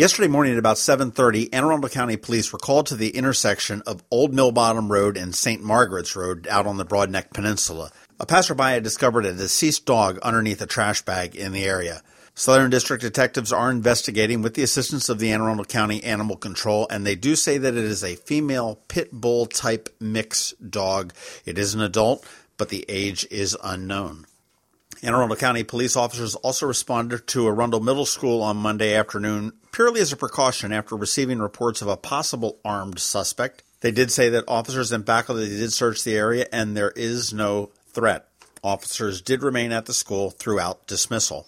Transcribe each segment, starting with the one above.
Yesterday morning at about 7:30, Anne Arundel County Police were called to the intersection of Old Mill Bottom Road and St. Margaret's Road out on the Broadneck Peninsula. A passerby had discovered a deceased dog underneath a trash bag in the area. Southern District detectives are investigating with the assistance of the Anne Arundel County Animal Control, and they do say that it is a female pit bull type mix dog. It is an adult, but the age is unknown. Anne Arundel County police officers also responded to Arundel Middle School on Monday afternoon purely as a precaution after receiving reports of a possible armed suspect. They did say that officers and faculty did search the area and there is no threat. Officers did remain at the school throughout dismissal.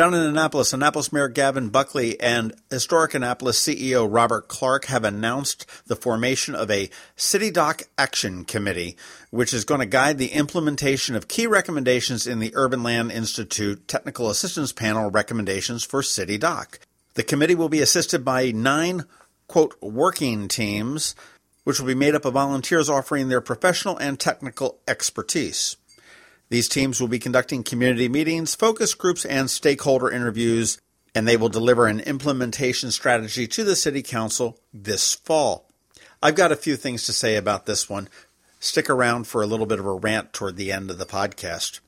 Down in Annapolis, Annapolis Mayor Gavin Buckley and Historic Annapolis CEO Robert Clark have announced the formation of a City Dock Action Committee, which is going to guide the implementation of key recommendations in the Urban Land Institute Technical Assistance Panel recommendations for City Dock. The committee will be assisted by nine, quote, working teams, which will be made up of volunteers offering their professional and technical expertise. These teams will be conducting community meetings, focus groups, and stakeholder interviews, and they will deliver an implementation strategy to the City Council this fall. I've got a few things to say about this one. Stick around for a little bit of a rant toward the end of the podcast.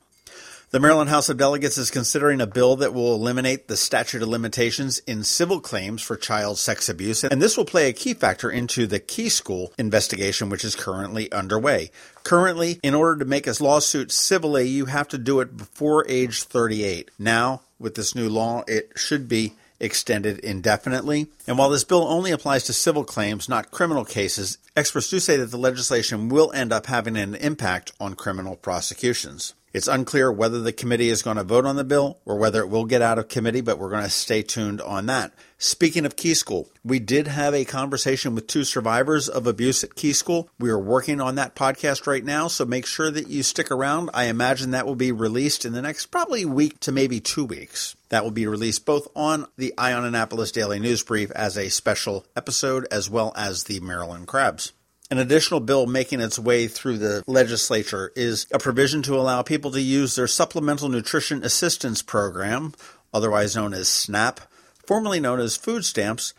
The Maryland House of Delegates is considering a bill that will eliminate the statute of limitations in civil claims for child sex abuse, and this will play a key factor into the Key School investigation, which is currently underway. Currently, in order to make a lawsuit civilly, you have to do it before age 38. Now, with this new law, it should be extended indefinitely. And while this bill only applies to civil claims, not criminal cases, experts do say that the legislation will end up having an impact on criminal prosecutions. It's unclear whether the committee is going to vote on the bill or whether it will get out of committee, but we're going to stay tuned on that. Speaking of Key School, we did have a conversation with two survivors of abuse at Key School. We are working on that podcast right now, so make sure that you stick around. I imagine that will be released in the next probably week to maybe two weeks. That will be released both on the Eye on Annapolis Daily News Brief as a special episode as well as the Maryland Crabs. An additional bill making its way through the legislature is a provision to allow people to use their Supplemental Nutrition Assistance Program, otherwise known as SNAP, formerly known as food stamps,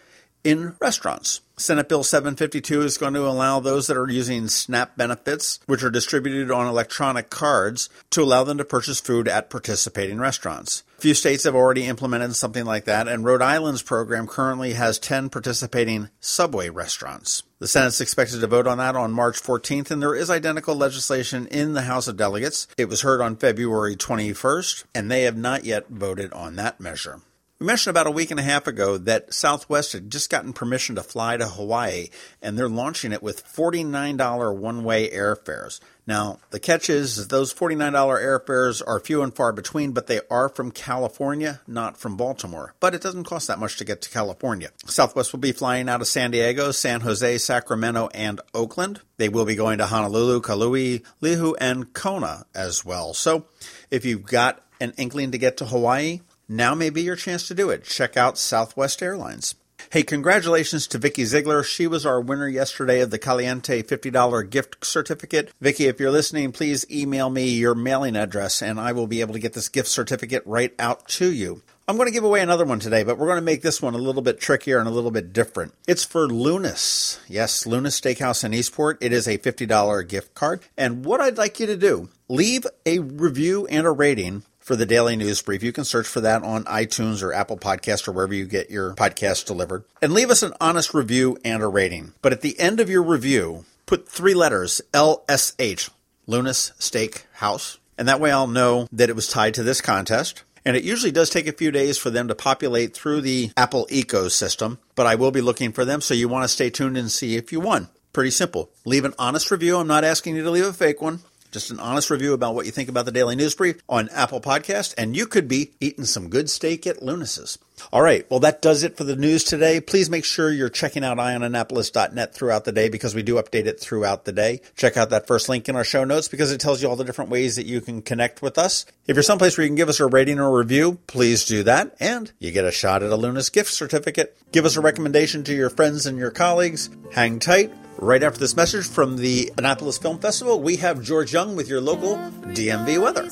in restaurants. Senate Bill 752 is going to allow those that are using SNAP benefits, which are distributed on electronic cards, to allow them to purchase food at participating restaurants. A few states have already implemented something like that, and Rhode Island's program currently has 10 participating Subway restaurants. The Senate's expected to vote on that on March 14th, and there is identical legislation in the House of Delegates. It was heard on February 21st, and they have not yet voted on that measure. We mentioned about a week and a half ago that Southwest had just gotten permission to fly to Hawaii, and they're launching it with $49 one way airfares. Now, the catch is, those $49 airfares are few and far between, but they are from California, not from Baltimore. But it doesn't cost that much to get to California. Southwest will be flying out of San Diego, San Jose, Sacramento, and Oakland. They will be going to Honolulu, Kauai, Lihue, and Kona as well. So if you've got an inkling to get to Hawaii, now may be your chance to do it. Check out Southwest Airlines. Hey, congratulations to Vicky Ziegler. She was our winner yesterday of the Caliente $50 gift certificate. Vicky, if you're listening, please email me your mailing address and I will be able to get this gift certificate right out to you. I'm going to give away another one today, but we're going to make this one a little bit trickier and a little bit different. It's for Lewnes. Yes, Lewnes Steakhouse in Eastport. It is a $50 gift card. And what I'd like you to do, leave a review and a rating for the daily news brief. You can search for that on iTunes or Apple Podcast or wherever you get your podcasts delivered. And leave us an honest review and a rating. But at the end of your review, put three letters LSH, Lewnes Steak House. And that way I'll know that it was tied to this contest. And it usually does take a few days for them to populate through the Apple ecosystem, but I will be looking for them, so you want to stay tuned and see if you won. Pretty simple. Leave an honest review. I'm not asking you to leave a fake one just an honest review about what you think about the Daily News Brief on Apple Podcast, and you could be eating some good steak at Lewnes's. All right. Well, that does it for the news today. Please make sure you're checking out eyeonannapolis.net throughout the day because we do update it throughout the day. Check out that first link in our show notes because it tells you all the different ways that you can connect with us. If you're someplace where you can give us a rating or review, please do that. And you get a shot at a Lewnes gift certificate. Give us a recommendation to your friends and your colleagues. Hang tight. Right after this message from the Annapolis Film Festival, we have George Young with your local DMV weather.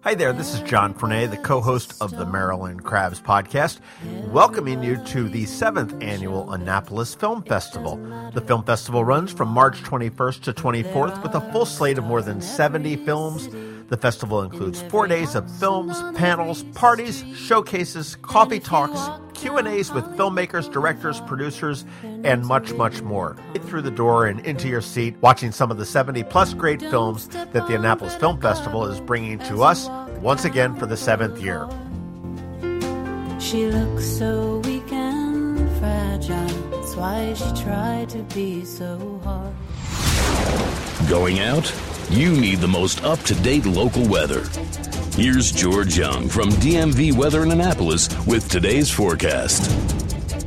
Hi there, this is John Frenaye, the co host of the Maryland Crabs podcast, welcoming you to the seventh annual Annapolis Film Festival. The film festival runs from March 21st to 24th with a full slate of more than 70 films. The festival includes four days of films, panels, parties, showcases, coffee talks, Q&As with filmmakers, directors, producers, and much, much more. Get through the door and into your seat watching some of the 70 plus great films that the Annapolis Film Festival is bringing to us once again for the seventh year. She looks so weak and fragile. That's why she tried to be so hard. Going out? You need the most up to date local weather. Here's George Young from DMV Weather in Annapolis with today's forecast.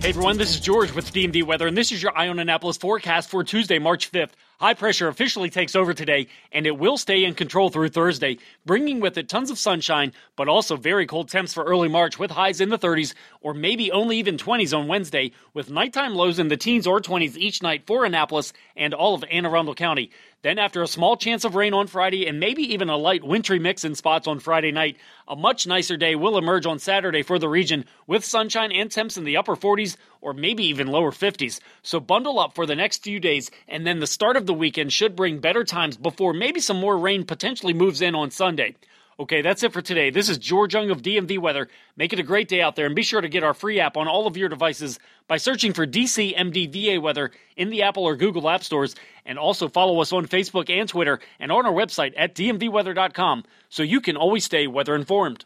Hey everyone, this is George with DMV Weather, and this is your Eye on Annapolis forecast for Tuesday, March 5th. High pressure officially takes over today, and it will stay in control through Thursday, bringing with it tons of sunshine, but also very cold temps for early March with highs in the 30s or maybe only even 20s on Wednesday, with nighttime lows in the teens or 20s each night for Annapolis and all of Anne Arundel County. Then, after a small chance of rain on Friday and maybe even a light wintry mix in spots on Friday night, a much nicer day will emerge on Saturday for the region with sunshine and temps in the upper 40s or maybe even lower 50s. So bundle up for the next few days, and then the start of the weekend should bring better times before maybe some more rain potentially moves in on Sunday. Okay, that's it for today. This is George Young of DMV Weather. Make it a great day out there and be sure to get our free app on all of your devices by searching for DCMDVA Weather in the Apple or Google App Stores and also follow us on Facebook and Twitter and on our website at dmvweather.com so you can always stay weather informed.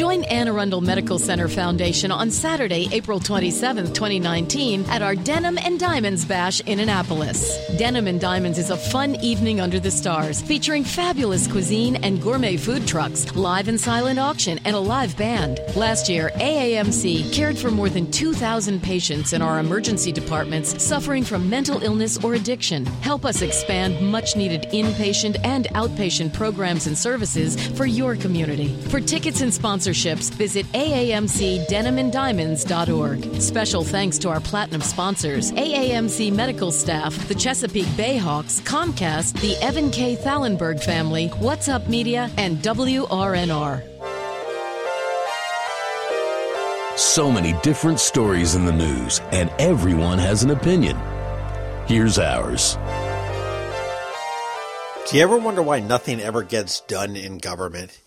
Join Anne Arundel Medical Center Foundation on Saturday, April 27, 2019, at our Denim and Diamonds Bash in Annapolis. Denim and Diamonds is a fun evening under the stars, featuring fabulous cuisine and gourmet food trucks, live and silent auction, and a live band. Last year, AAMC cared for more than 2,000 patients in our emergency departments suffering from mental illness or addiction. Help us expand much needed inpatient and outpatient programs and services for your community. For tickets and sponsorships, visit AAMCDenimandDiamonds.org. Special thanks to our platinum sponsors AAMC medical staff, the Chesapeake Bayhawks, Comcast, the Evan K. Thalenberg family, What's Up Media, and WRNR. So many different stories in the news, and everyone has an opinion. Here's ours. Do you ever wonder why nothing ever gets done in government?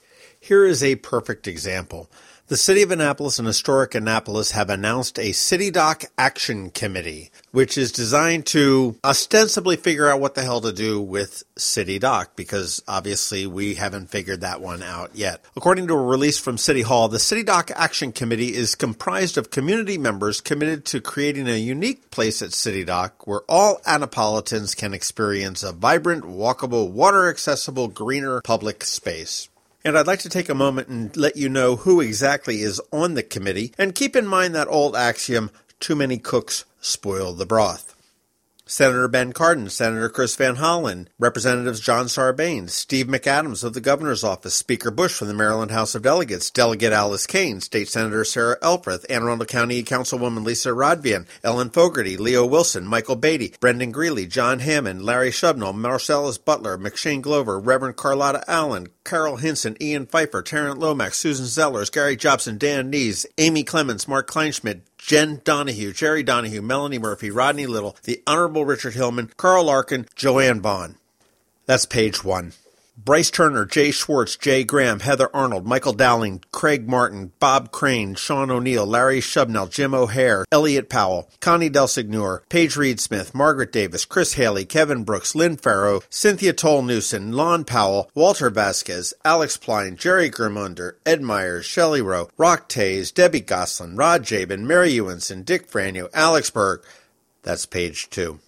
Here is a perfect example. The City of Annapolis and Historic Annapolis have announced a City Dock Action Committee, which is designed to ostensibly figure out what the hell to do with City Dock, because obviously we haven't figured that one out yet. According to a release from City Hall, the City Dock Action Committee is comprised of community members committed to creating a unique place at City Dock where all Annapolitans can experience a vibrant, walkable, water accessible, greener public space. And I'd like to take a moment and let you know who exactly is on the committee, and keep in mind that old axiom too many cooks spoil the broth. Senator Ben Cardin, Senator Chris Van Hollen, Representatives John Sarbanes, Steve McAdams of the Governor's Office, Speaker Busch from the Maryland House of Delegates, Delegate Alice Cain, State Senator Sarah Elfreth, Anne Arundel County Councilwoman Lisa Rodvien, Ellen Fogarty, Leo Wilson, Michael Beatty, Brendan Greeley, John Hammond, Larry Shubnall, Marcellus Butler, McShane Glover, Reverend Carlotta Allen, Carol Hinson, Ian Pfeiffer, Tarrant Lomax, Susan Zellers, Gary Jobson, Dan Nees, Amy Clements, Mark Kleinschmidt, Jen Donahue, Jerry Donahue, Melanie Murphy, Rodney Little, the Honorable Richard Hillman, Carl Larkin, Joanne Vaughn. That's page one. Bryce Turner, Jay Schwartz, Jay Graham, Heather Arnold, Michael Dowling, Craig Martin, Bob Crane, Sean O'Neill, Larry Shubnell, Jim O'Hare, Elliot Powell, Connie Del Signore, Paige Reed Smith, Margaret Davis, Chris Haley, Kevin Brooks, Lynn Farrow, Cynthia Toll Newson, Lon Powell, Walter Vasquez, Alex Pline, Jerry Grimmunder, Ed Myers, Shelley Rowe, Rock Tays, Debbie Goslin, Rod Jabin, Mary Ewenson, Dick Franyo, Alex Berg. That's page two.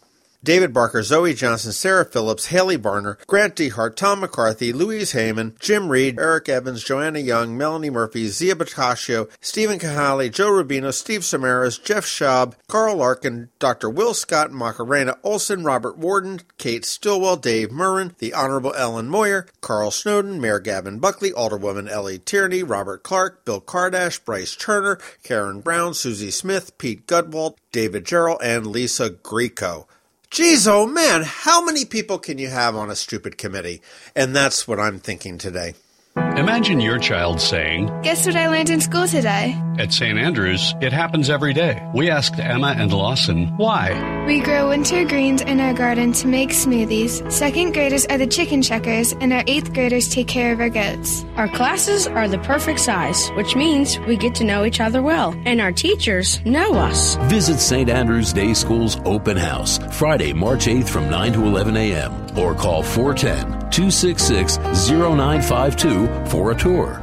David Barker, Zoe Johnson, Sarah Phillips, Haley Barner, Grant DeHart, Tom McCarthy, Louise Heyman, Jim Reed, Eric Evans, Joanna Young, Melanie Murphy, Zia Boccaccio, Stephen Kahali, Joe Rubino, Steve Samaras, Jeff Schaub, Carl Larkin, Dr. Will Scott, Macarena Olson, Robert Warden, Kate Stillwell, Dave Murrin, the Honorable Ellen Moyer, Carl Snowden, Mayor Gavin Buckley, Alderwoman Elly Tierney, Robert Clark, Bill Kardash, Bryce Turner, Karen Brown, Susie Smith, Pete Gutwald, David Gerald, and Lisa Greco. Geez, oh man, how many people can you have on a stupid committee? And that's what I'm thinking today. Imagine your child saying, Guess what I learned in school today? At St. Andrews, it happens every day. We asked Emma and Lawson why. We grow winter greens in our garden to make smoothies. Second graders are the chicken checkers, and our eighth graders take care of our goats. Our classes are the perfect size, which means we get to know each other well, and our teachers know us. Visit St. Andrews Day School's open house Friday, March 8th from 9 to 11 a.m. or call 410 266 0952 for a tour.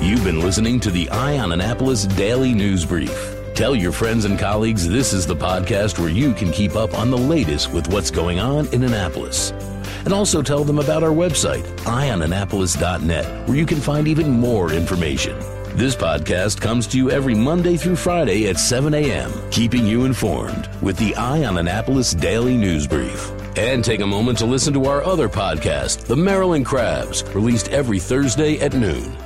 You've been listening to the Eye on Annapolis Daily News Brief. Tell your friends and colleagues this is the podcast where you can keep up on the latest with what's going on in Annapolis. And also tell them about our website, eyeonannapolis.net, where you can find even more information. This podcast comes to you every Monday through Friday at 7 a.m., keeping you informed with the Eye on Annapolis Daily News Brief. And take a moment to listen to our other podcast, The Maryland Crabs, released every Thursday at noon.